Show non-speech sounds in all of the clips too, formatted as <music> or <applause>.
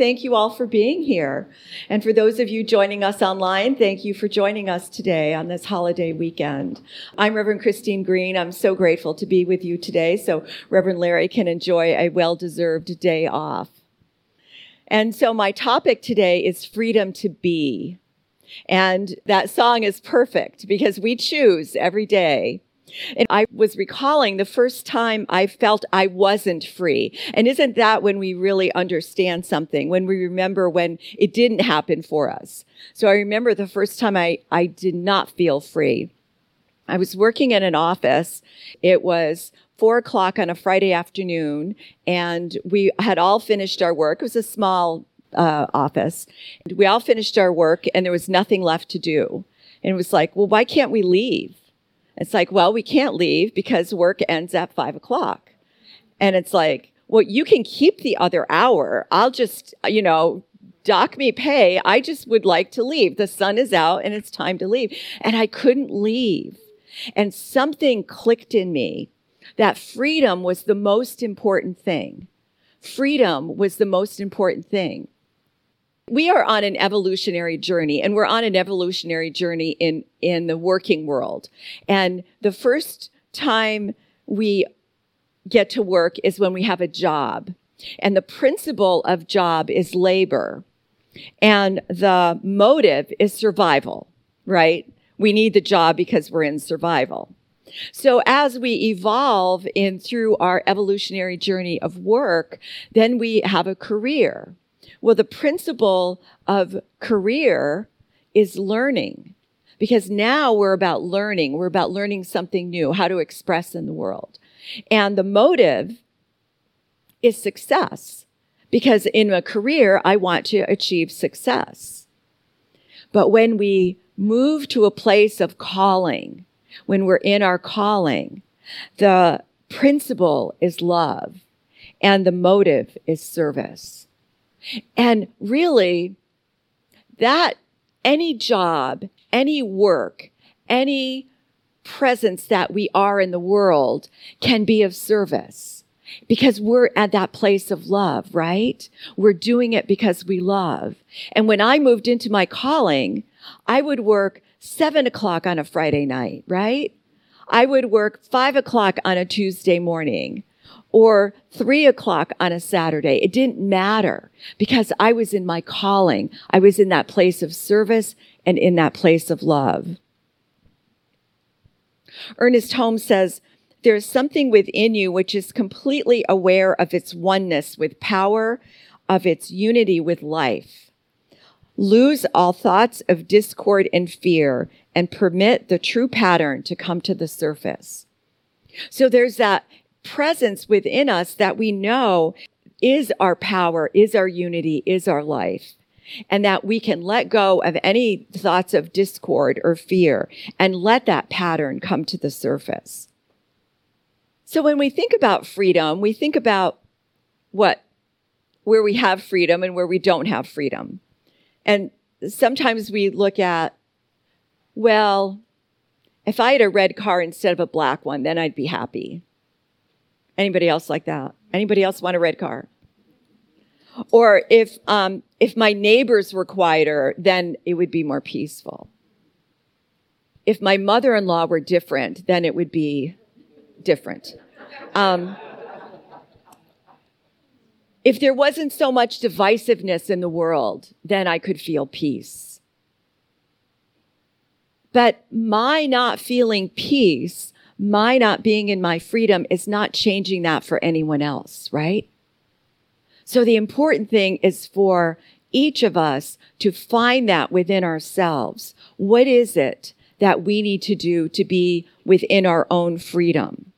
Thank you all for being here. And for those of you joining us online, thank you for joining us today on this holiday weekend. I'm Reverend Christine Green. I'm so grateful to be with you today so Reverend Larry can enjoy a well deserved day off. And so my topic today is freedom to be. And that song is perfect because we choose every day and I was recalling the first time I felt I wasn't free. And isn't that when we really understand something, when we remember when it didn't happen for us? So I remember the first time I, I did not feel free. I was working in an office. It was four o'clock on a Friday afternoon, and we had all finished our work. It was a small uh, office. We all finished our work, and there was nothing left to do. And it was like, well, why can't we leave? It's like, well, we can't leave because work ends at five o'clock. And it's like, well, you can keep the other hour. I'll just, you know, dock me pay. I just would like to leave. The sun is out and it's time to leave. And I couldn't leave. And something clicked in me that freedom was the most important thing. Freedom was the most important thing we are on an evolutionary journey and we're on an evolutionary journey in, in the working world. And the first time we get to work is when we have a job. And the principle of job is labor. And the motive is survival, right? We need the job because we're in survival. So as we evolve in through our evolutionary journey of work, then we have a career. Well, the principle of career is learning because now we're about learning. We're about learning something new, how to express in the world. And the motive is success because in a career, I want to achieve success. But when we move to a place of calling, when we're in our calling, the principle is love and the motive is service. And really, that any job, any work, any presence that we are in the world can be of service because we're at that place of love, right? We're doing it because we love. And when I moved into my calling, I would work seven o'clock on a Friday night, right? I would work five o'clock on a Tuesday morning or three o'clock on a Saturday. It didn't matter because I was in my calling. I was in that place of service and in that place of love. Ernest Holmes says, there's something within you which is completely aware of its oneness with power, of its unity with life. Lose all thoughts of discord and fear and permit the true pattern to come to the surface. So there's that presence within us that we know is our power, is our unity, is our life. And that we can let go of any thoughts of discord or fear and let that pattern come to the surface. So when we think about freedom, we think about what, where we have freedom and where we don't have freedom. And sometimes we look at, well, if I had a red car instead of a black one, then I'd be happy. Anybody else like that? Anybody else want a red car? Or if um, if my neighbors were quieter, then it would be more peaceful. If my mother-in-law were different, then it would be different. Um, if there wasn't so much divisiveness in the world, then I could feel peace. But my not feeling peace my not being in my freedom is not changing that for anyone else, right? So the important thing is for each of us to find that within ourselves. What is it that we need to do to be within our own freedom?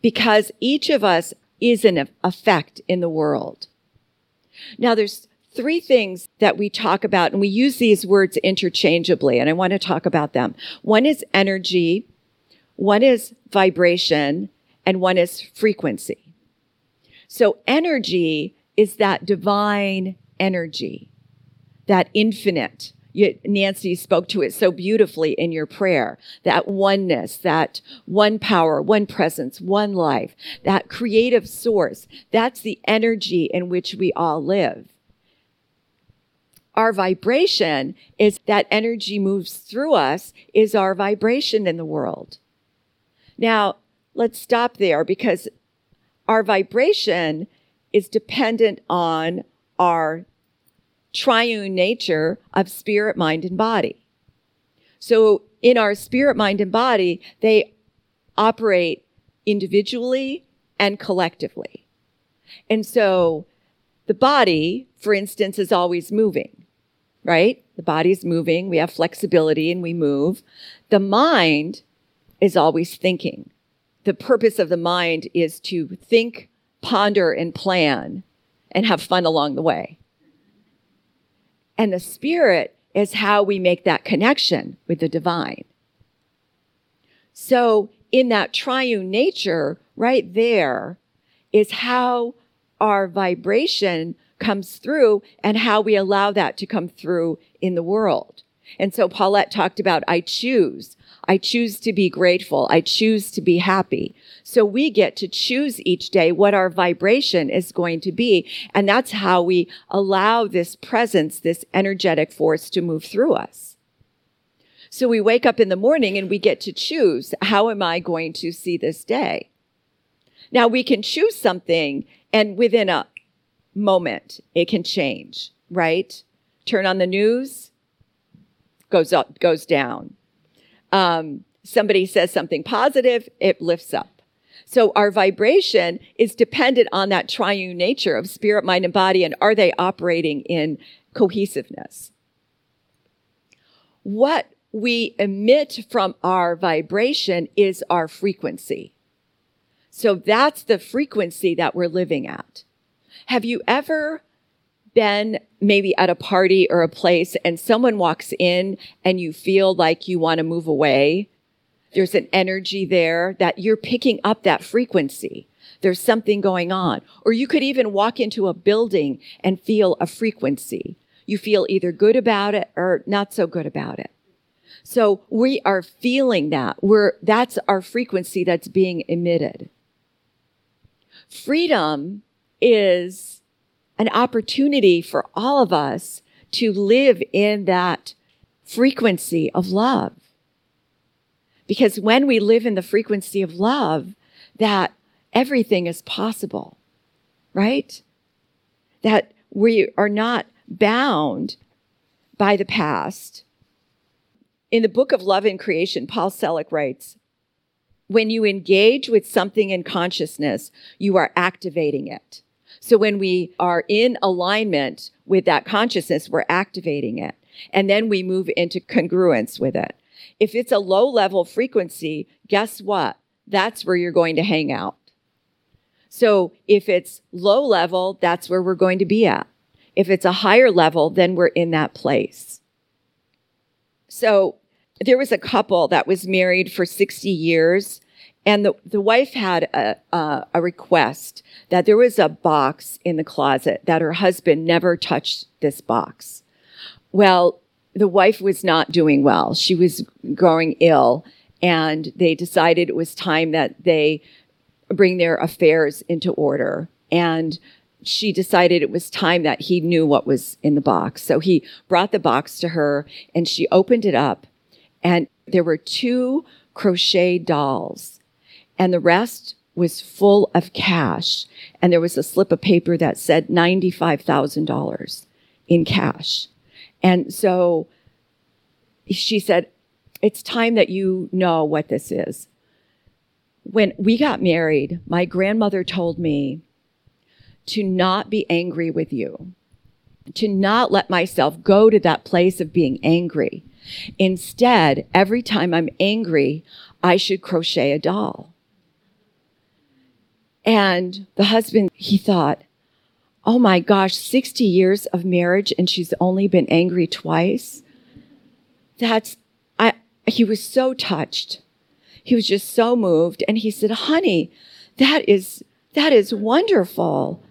Because each of us is an effect in the world. Now there's three things that we talk about and we use these words interchangeably and I want to talk about them. One is energy one is vibration and one is frequency. So energy is that divine energy, that infinite. You, Nancy spoke to it so beautifully in your prayer. That oneness, that one power, one presence, one life, that creative source. That's the energy in which we all live. Our vibration is that energy moves through us is our vibration in the world. Now, let's stop there because our vibration is dependent on our triune nature of spirit, mind, and body. So in our spirit, mind, and body, they operate individually and collectively. And so the body, for instance, is always moving, right? The body's moving. We have flexibility and we move. The mind is always thinking. The purpose of the mind is to think, ponder, and plan and have fun along the way. And the spirit is how we make that connection with the divine. So in that triune nature, right there is how our vibration comes through and how we allow that to come through in the world. And so Paulette talked about, I choose. I choose to be grateful. I choose to be happy. So we get to choose each day what our vibration is going to be. And that's how we allow this presence, this energetic force to move through us. So we wake up in the morning and we get to choose, how am I going to see this day? Now we can choose something and within a moment it can change, right? Turn on the news, goes up, goes down. Um, somebody says something positive, it lifts up. So our vibration is dependent on that triune nature of spirit, mind, and body. And are they operating in cohesiveness? What we emit from our vibration is our frequency. So that's the frequency that we're living at. Have you ever been maybe at a party or a place and someone walks in and you feel like you want to move away. There's an energy there that you're picking up that frequency. There's something going on. Or you could even walk into a building and feel a frequency. You feel either good about it or not so good about it. So we are feeling that. We're, that's our frequency that's being emitted. Freedom is an opportunity for all of us to live in that frequency of love. Because when we live in the frequency of love, that everything is possible, right? That we are not bound by the past. In the book of Love and Creation, Paul Selig writes, when you engage with something in consciousness, you are activating it. So when we are in alignment with that consciousness, we're activating it. And then we move into congruence with it. If it's a low level frequency, guess what? That's where you're going to hang out. So if it's low level, that's where we're going to be at. If it's a higher level, then we're in that place. So there was a couple that was married for 60 years and the, the wife had a, uh, a request that there was a box in the closet that her husband never touched this box. Well, the wife was not doing well. She was growing ill and they decided it was time that they bring their affairs into order. And she decided it was time that he knew what was in the box. So he brought the box to her and she opened it up and there were two crochet dolls and the rest was full of cash. And there was a slip of paper that said $95,000 in cash. And so she said, It's time that you know what this is. When we got married, my grandmother told me to not be angry with you, to not let myself go to that place of being angry. Instead, every time I'm angry, I should crochet a doll. And the husband, he thought, oh my gosh, 60 years of marriage and she's only been angry twice. That's, I, he was so touched. He was just so moved. And he said, honey, that is, That is wonderful.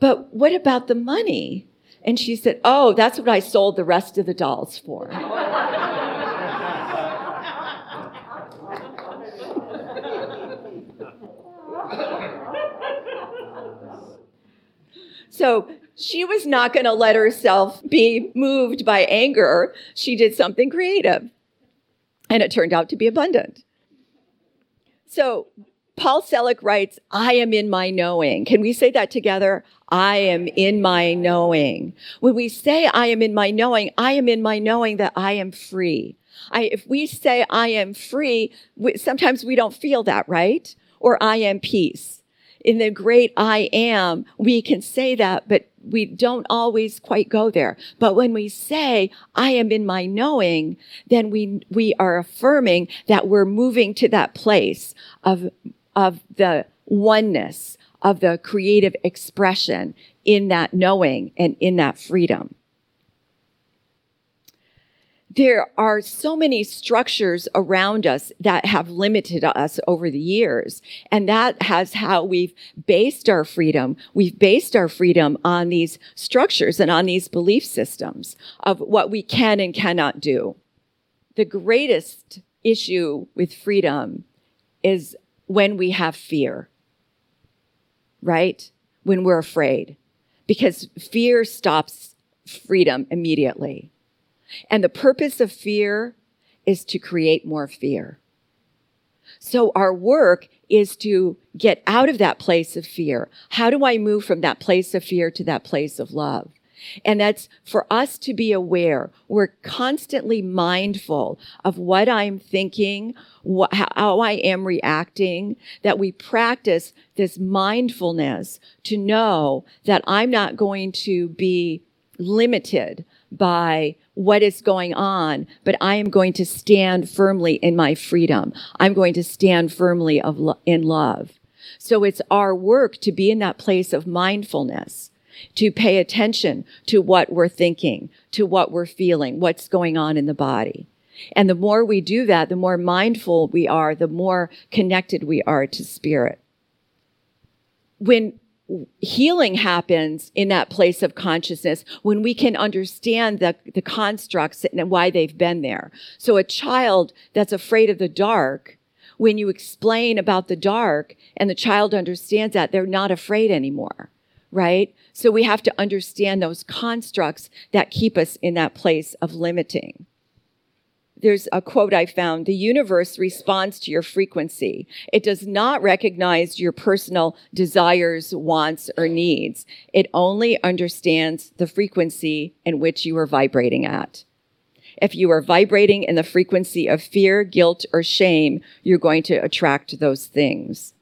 But what about the money? And she said, Oh, that's what I sold the rest of the dolls for. <laughs> so she was not going to let herself be moved by anger. She did something creative. And it turned out to be abundant. So Paul Selig writes, I am in my knowing. Can we say that together? I am in my knowing. When we say I am in my knowing, I am in my knowing that I am free. I, if we say I am free, we, sometimes we don't feel that, right? Or I am peace. In the great I am, we can say that, but we don't always quite go there. But when we say, I am in my knowing, then we, we are affirming that we're moving to that place of, of the oneness, of the creative expression in that knowing and in that freedom there are so many structures around us that have limited us over the years. And that has how we've based our freedom. We've based our freedom on these structures and on these belief systems of what we can and cannot do. The greatest issue with freedom is when we have fear, right? When we're afraid, because fear stops freedom immediately. And the purpose of fear is to create more fear. So our work is to get out of that place of fear. How do I move from that place of fear to that place of love? And that's for us to be aware. We're constantly mindful of what I'm thinking, how I am reacting, that we practice this mindfulness to know that I'm not going to be limited by what is going on, but I am going to stand firmly in my freedom. I'm going to stand firmly of lo- in love. So it's our work to be in that place of mindfulness, to pay attention to what we're thinking, to what we're feeling, what's going on in the body. And the more we do that, the more mindful we are, the more connected we are to spirit. When healing happens in that place of consciousness when we can understand the, the constructs and why they've been there. So a child that's afraid of the dark, when you explain about the dark and the child understands that, they're not afraid anymore, right? So we have to understand those constructs that keep us in that place of limiting there's a quote I found the universe responds to your frequency. It does not recognize your personal desires, wants, or needs. It only understands the frequency in which you are vibrating at. If you are vibrating in the frequency of fear, guilt, or shame, you're going to attract those things.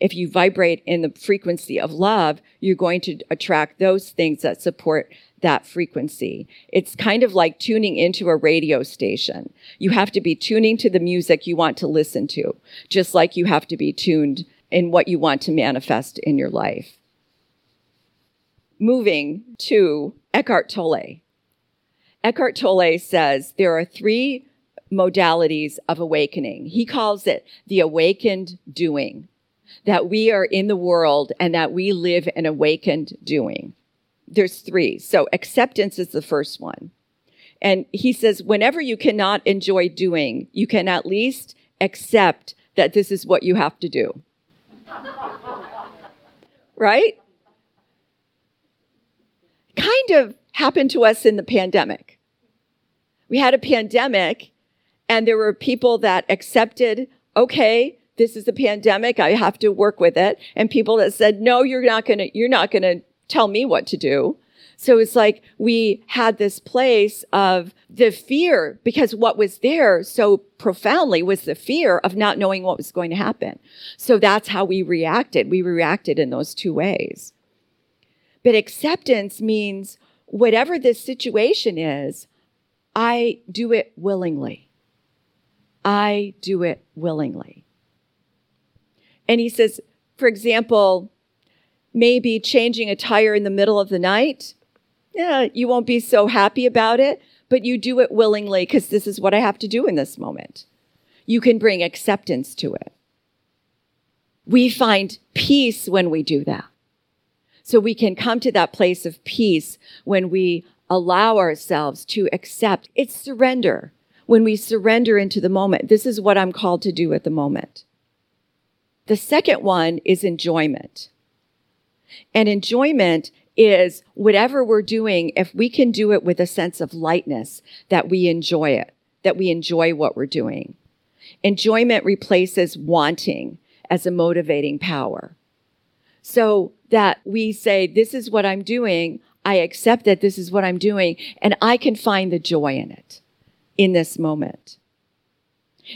If you vibrate in the frequency of love, you're going to attract those things that support that frequency. It's kind of like tuning into a radio station. You have to be tuning to the music you want to listen to, just like you have to be tuned in what you want to manifest in your life. Moving to Eckhart Tolle. Eckhart Tolle says there are three modalities of awakening. He calls it the awakened doing, that we are in the world and that we live an awakened doing there's three. So acceptance is the first one. And he says, whenever you cannot enjoy doing, you can at least accept that this is what you have to do. <laughs> right? Kind of happened to us in the pandemic. We had a pandemic, and there were people that accepted, okay, this is a pandemic, I have to work with it, and people that said, no, you're not gonna, you're not gonna tell me what to do. So it's like we had this place of the fear because what was there so profoundly was the fear of not knowing what was going to happen. So that's how we reacted. We reacted in those two ways. But acceptance means whatever this situation is, I do it willingly. I do it willingly. And he says, for example, maybe changing a tire in the middle of the night. Yeah, you won't be so happy about it, but you do it willingly because this is what I have to do in this moment. You can bring acceptance to it. We find peace when we do that. So we can come to that place of peace when we allow ourselves to accept. It's surrender. When we surrender into the moment. This is what I'm called to do at the moment. The second one is enjoyment. And enjoyment is whatever we're doing, if we can do it with a sense of lightness, that we enjoy it, that we enjoy what we're doing. Enjoyment replaces wanting as a motivating power. So that we say, this is what I'm doing. I accept that this is what I'm doing and I can find the joy in it in this moment.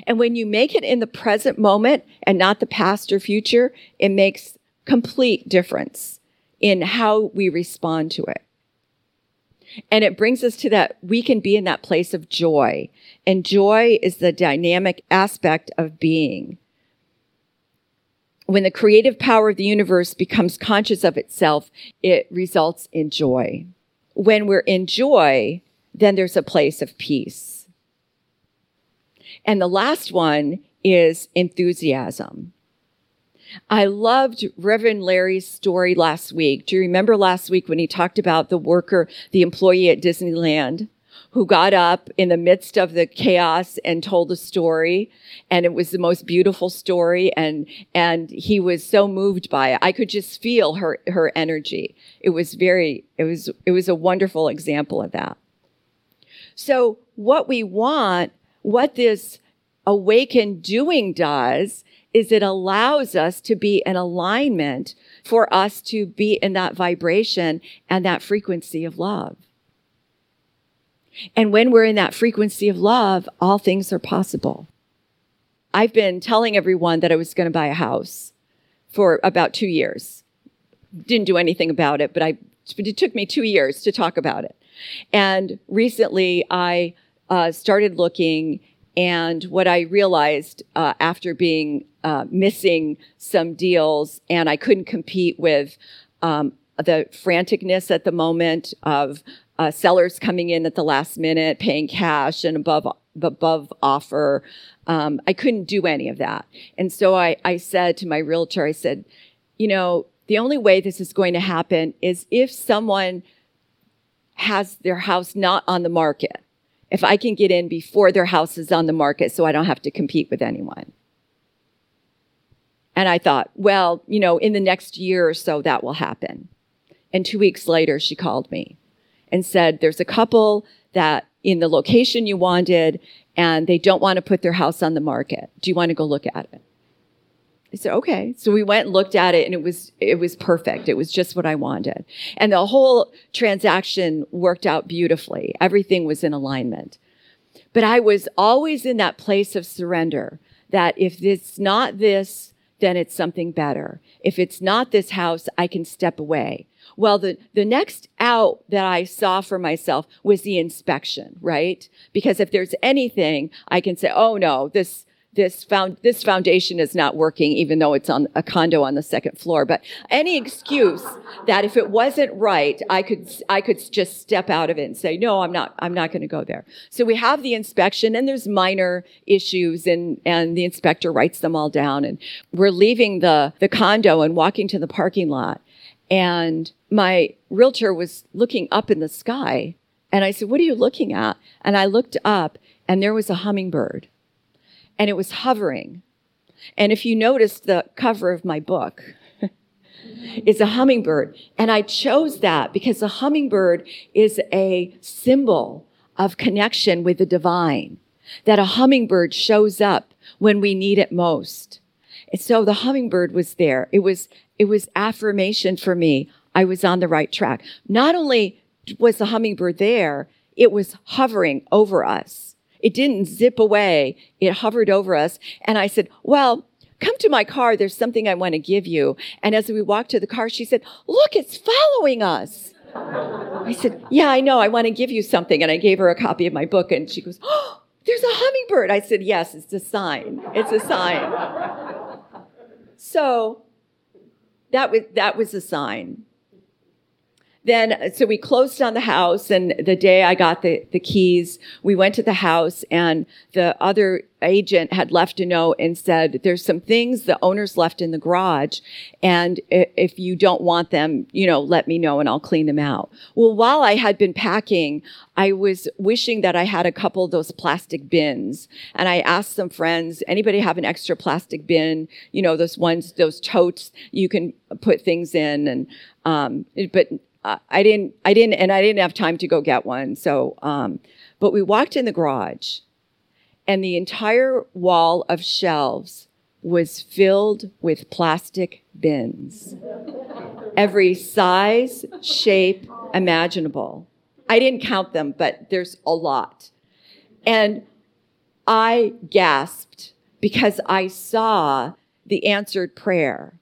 And when you make it in the present moment and not the past or future, it makes complete difference in how we respond to it. And it brings us to that we can be in that place of joy. And joy is the dynamic aspect of being. When the creative power of the universe becomes conscious of itself, it results in joy. When we're in joy, then there's a place of peace. And the last one is enthusiasm. I loved Reverend Larry's story last week. Do you remember last week when he talked about the worker, the employee at Disneyland? who got up in the midst of the chaos and told a story and it was the most beautiful story and and he was so moved by it i could just feel her her energy it was very it was it was a wonderful example of that so what we want what this awakened doing does is it allows us to be in alignment for us to be in that vibration and that frequency of love. And when we're in that frequency of love, all things are possible. I've been telling everyone that I was going to buy a house for about two years. Didn't do anything about it, but I, it took me two years to talk about it. And recently I uh, started looking and what I realized uh, after being uh, missing some deals and I couldn't compete with um, the franticness at the moment of uh, sellers coming in at the last minute, paying cash and above above offer. Um, I couldn't do any of that, and so I, I said to my realtor, I said, you know, the only way this is going to happen is if someone has their house not on the market if I can get in before their house is on the market so I don't have to compete with anyone. And I thought, well, you know, in the next year or so, that will happen. And two weeks later, she called me and said, there's a couple that in the location you wanted and they don't want to put their house on the market. Do you want to go look at it? I said, okay. So we went and looked at it and it was, it was perfect. It was just what I wanted. And the whole transaction worked out beautifully. Everything was in alignment. But I was always in that place of surrender that if it's not this, then it's something better. If it's not this house, I can step away. Well, the, the next out that I saw for myself was the inspection, right? Because if there's anything, I can say, oh no, this, this found this foundation is not working even though it's on a condo on the second floor. But any excuse that if it wasn't right i could i could just step out of it and say no i'm not i'm not going to go there. So we have the inspection and there's minor issues and and the inspector writes them all down. And we're leaving the the condo and walking to the parking lot. And my realtor was looking up in the sky and i said what are you looking at? And i looked up and there was a hummingbird and it was hovering. And if you notice the cover of my book, <laughs> is a hummingbird. And I chose that because the hummingbird is a symbol of connection with the divine, that a hummingbird shows up when we need it most. And so the hummingbird was there. It was, it was affirmation for me. I was on the right track. Not only was the hummingbird there, it was hovering over us. It didn't zip away. It hovered over us. And I said, well, come to my car. There's something I want to give you. And as we walked to the car, she said, look, it's following us. I said, yeah, I know. I want to give you something. And I gave her a copy of my book and she goes, oh, there's a hummingbird. I said, yes, it's a sign. It's a sign. so that was, that was a sign. Then so we closed on the house and the day i got the, the keys we went to the house and the other agent had left a note and said there's some things the owners left in the garage and if you don't want them you know let me know and i'll clean them out. Well while i had been packing i was wishing that i had a couple of those plastic bins and i asked some friends anybody have an extra plastic bin? You know those ones those totes you can put things in and um, but uh, I didn't, I didn't, and I didn't have time to go get one. So, um, but we walked in the garage and the entire wall of shelves was filled with plastic bins. Every size, shape imaginable. I didn't count them, but there's a lot. And I gasped because I saw the answered prayer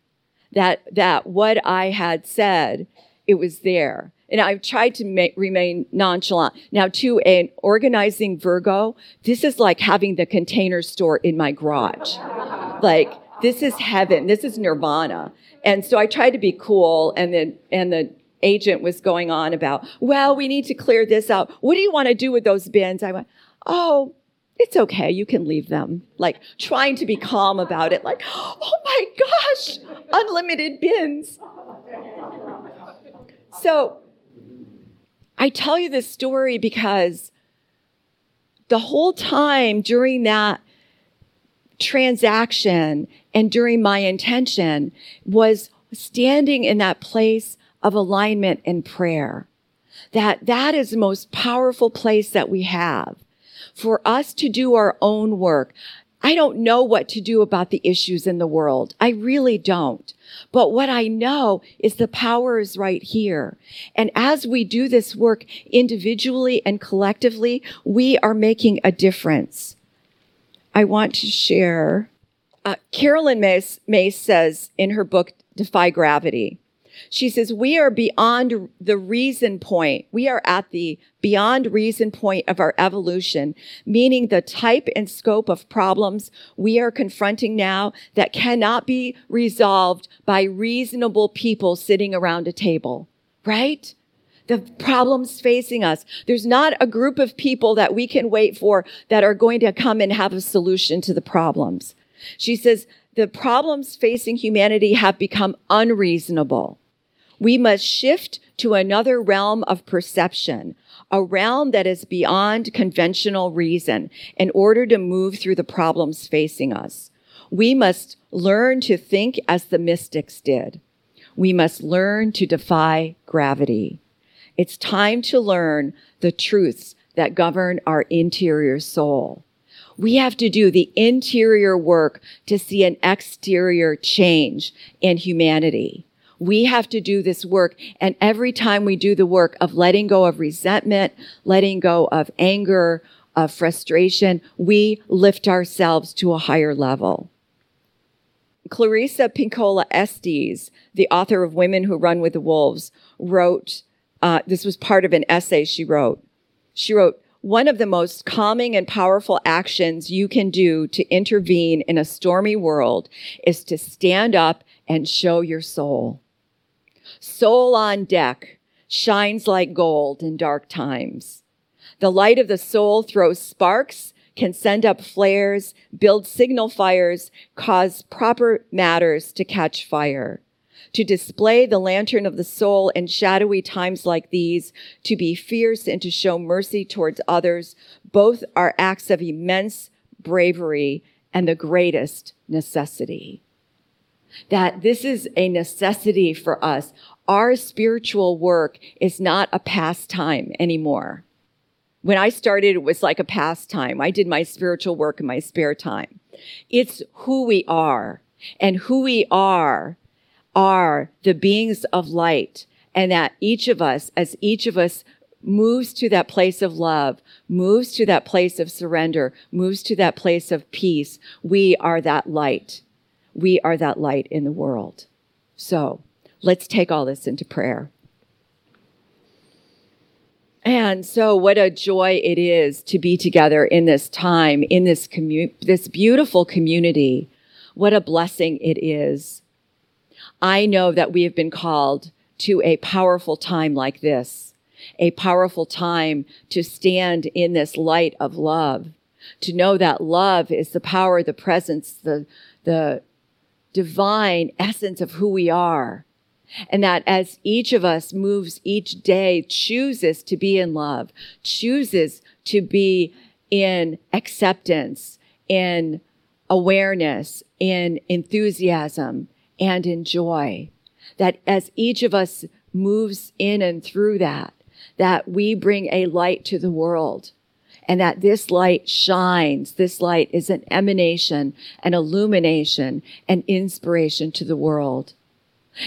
that, that what I had said it was there. And I've tried to make, remain nonchalant. Now, to an organizing Virgo, this is like having the container store in my garage. like, this is heaven. This is nirvana. And so I tried to be cool. And then, and the agent was going on about, well, we need to clear this out. What do you want to do with those bins? I went, oh, it's okay. You can leave them. Like trying to be calm about it. Like, oh my gosh, unlimited bins. So I tell you this story because the whole time during that transaction and during my intention was standing in that place of alignment and prayer. That that is the most powerful place that we have for us to do our own work. I don't know what to do about the issues in the world. I really don't. But what I know is the power is right here. And as we do this work individually and collectively, we are making a difference. I want to share. Uh, Caroline Myss, Myss says in her book, Defy Gravity, she says, We are beyond the reason point. We are at the beyond reason point of our evolution, meaning the type and scope of problems we are confronting now that cannot be resolved by reasonable people sitting around a table, right? The problems facing us. There's not a group of people that we can wait for that are going to come and have a solution to the problems. She says, the problems facing humanity have become unreasonable. We must shift to another realm of perception, a realm that is beyond conventional reason in order to move through the problems facing us. We must learn to think as the mystics did. We must learn to defy gravity. It's time to learn the truths that govern our interior soul. We have to do the interior work to see an exterior change in humanity. We have to do this work. And every time we do the work of letting go of resentment, letting go of anger, of frustration, we lift ourselves to a higher level. Clarissa Pinkola Estes, the author of Women Who Run with the Wolves, wrote, uh, this was part of an essay she wrote. She wrote, one of the most calming and powerful actions you can do to intervene in a stormy world is to stand up and show your soul. Soul on deck shines like gold in dark times. The light of the soul throws sparks, can send up flares, build signal fires, cause proper matters to catch fire. To display the lantern of the soul in shadowy times like these, to be fierce and to show mercy towards others, both are acts of immense bravery and the greatest necessity that this is a necessity for us. Our spiritual work is not a pastime anymore. When I started, it was like a pastime. I did my spiritual work in my spare time. It's who we are. And who we are are the beings of light. And that each of us, as each of us moves to that place of love, moves to that place of surrender, moves to that place of peace, we are that light we are that light in the world. So let's take all this into prayer. And so what a joy it is to be together in this time, in this commu- this beautiful community. What a blessing it is. I know that we have been called to a powerful time like this, a powerful time to stand in this light of love, to know that love is the power, the presence, the, the divine essence of who we are. And that as each of us moves each day, chooses to be in love, chooses to be in acceptance, in awareness, in enthusiasm, and in joy. That as each of us moves in and through that, that we bring a light to the world and that this light shines. This light is an emanation, an illumination, an inspiration to the world.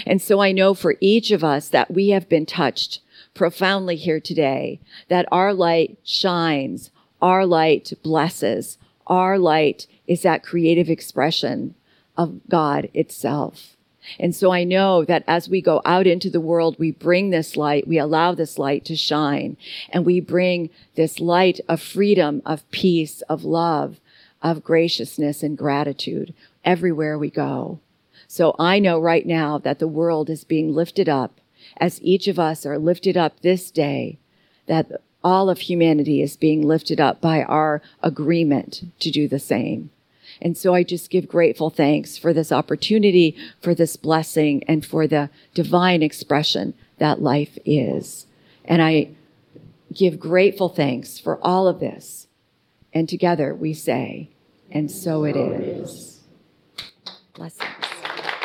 And so I know for each of us that we have been touched profoundly here today, that our light shines, our light blesses, our light is that creative expression of God itself. And so I know that as we go out into the world, we bring this light, we allow this light to shine, and we bring this light of freedom, of peace, of love, of graciousness and gratitude everywhere we go. So I know right now that the world is being lifted up as each of us are lifted up this day, that all of humanity is being lifted up by our agreement to do the same. And so I just give grateful thanks for this opportunity, for this blessing, and for the divine expression that life is. And I give grateful thanks for all of this. And together we say, and so it is. Blessings.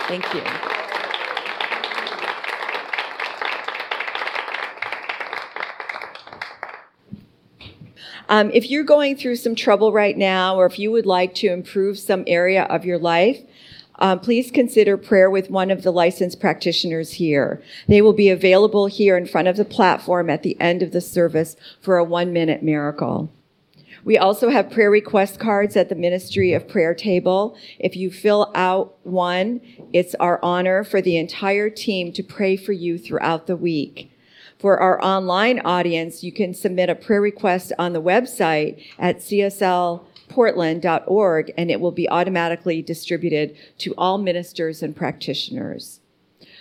Thank you. Um, if you're going through some trouble right now, or if you would like to improve some area of your life, um, please consider prayer with one of the licensed practitioners here. They will be available here in front of the platform at the end of the service for a one minute miracle. We also have prayer request cards at the Ministry of Prayer table. If you fill out one, it's our honor for the entire team to pray for you throughout the week. For our online audience, you can submit a prayer request on the website at cslportland.org and it will be automatically distributed to all ministers and practitioners.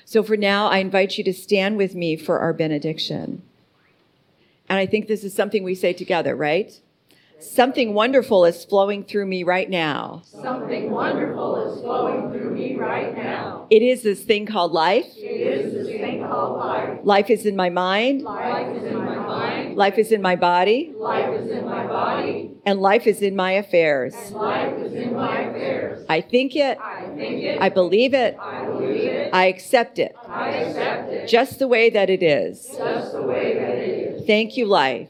So for now, I invite you to stand with me for our benediction. And I think this is something we say together, right? Something wonderful is flowing through me right now. Something wonderful is flowing through me right now. It is this thing called life. It is life. Life is in my mind. Life is in my mind. Life is in my body. Life is in my body. And life is in my affairs. And life is in my affairs. I think it. I think it. I believe it. I believe it. I accept it. I accept it. Just the way that it is. Just the way that it is. Thank you, life.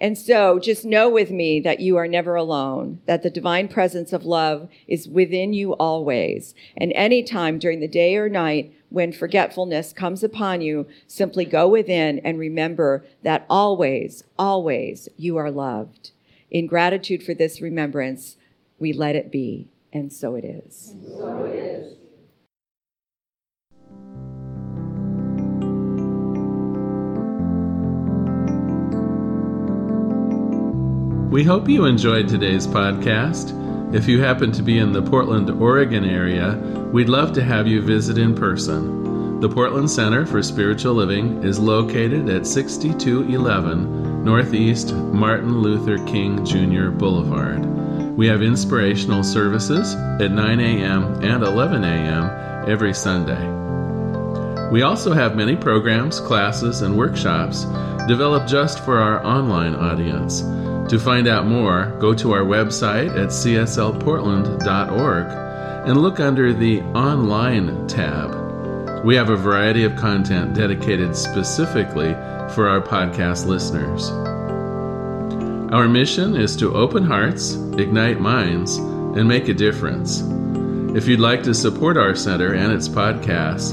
And so just know with me that you are never alone, that the divine presence of love is within you always. And any time during the day or night when forgetfulness comes upon you, simply go within and remember that always, always you are loved. In gratitude for this remembrance, we let it be. And so it is. So it is. We hope you enjoyed today's podcast. If you happen to be in the Portland, Oregon area, we'd love to have you visit in person. The Portland Center for Spiritual Living is located at 6211 Northeast Martin Luther King Jr. Boulevard. We have inspirational services at 9 a.m. and 11 a.m. every Sunday. We also have many programs, classes, and workshops developed just for our online audience. To find out more, go to our website at cslportland.org and look under the Online tab. We have a variety of content dedicated specifically for our podcast listeners. Our mission is to open hearts, ignite minds, and make a difference. If you'd like to support our center and its podcasts,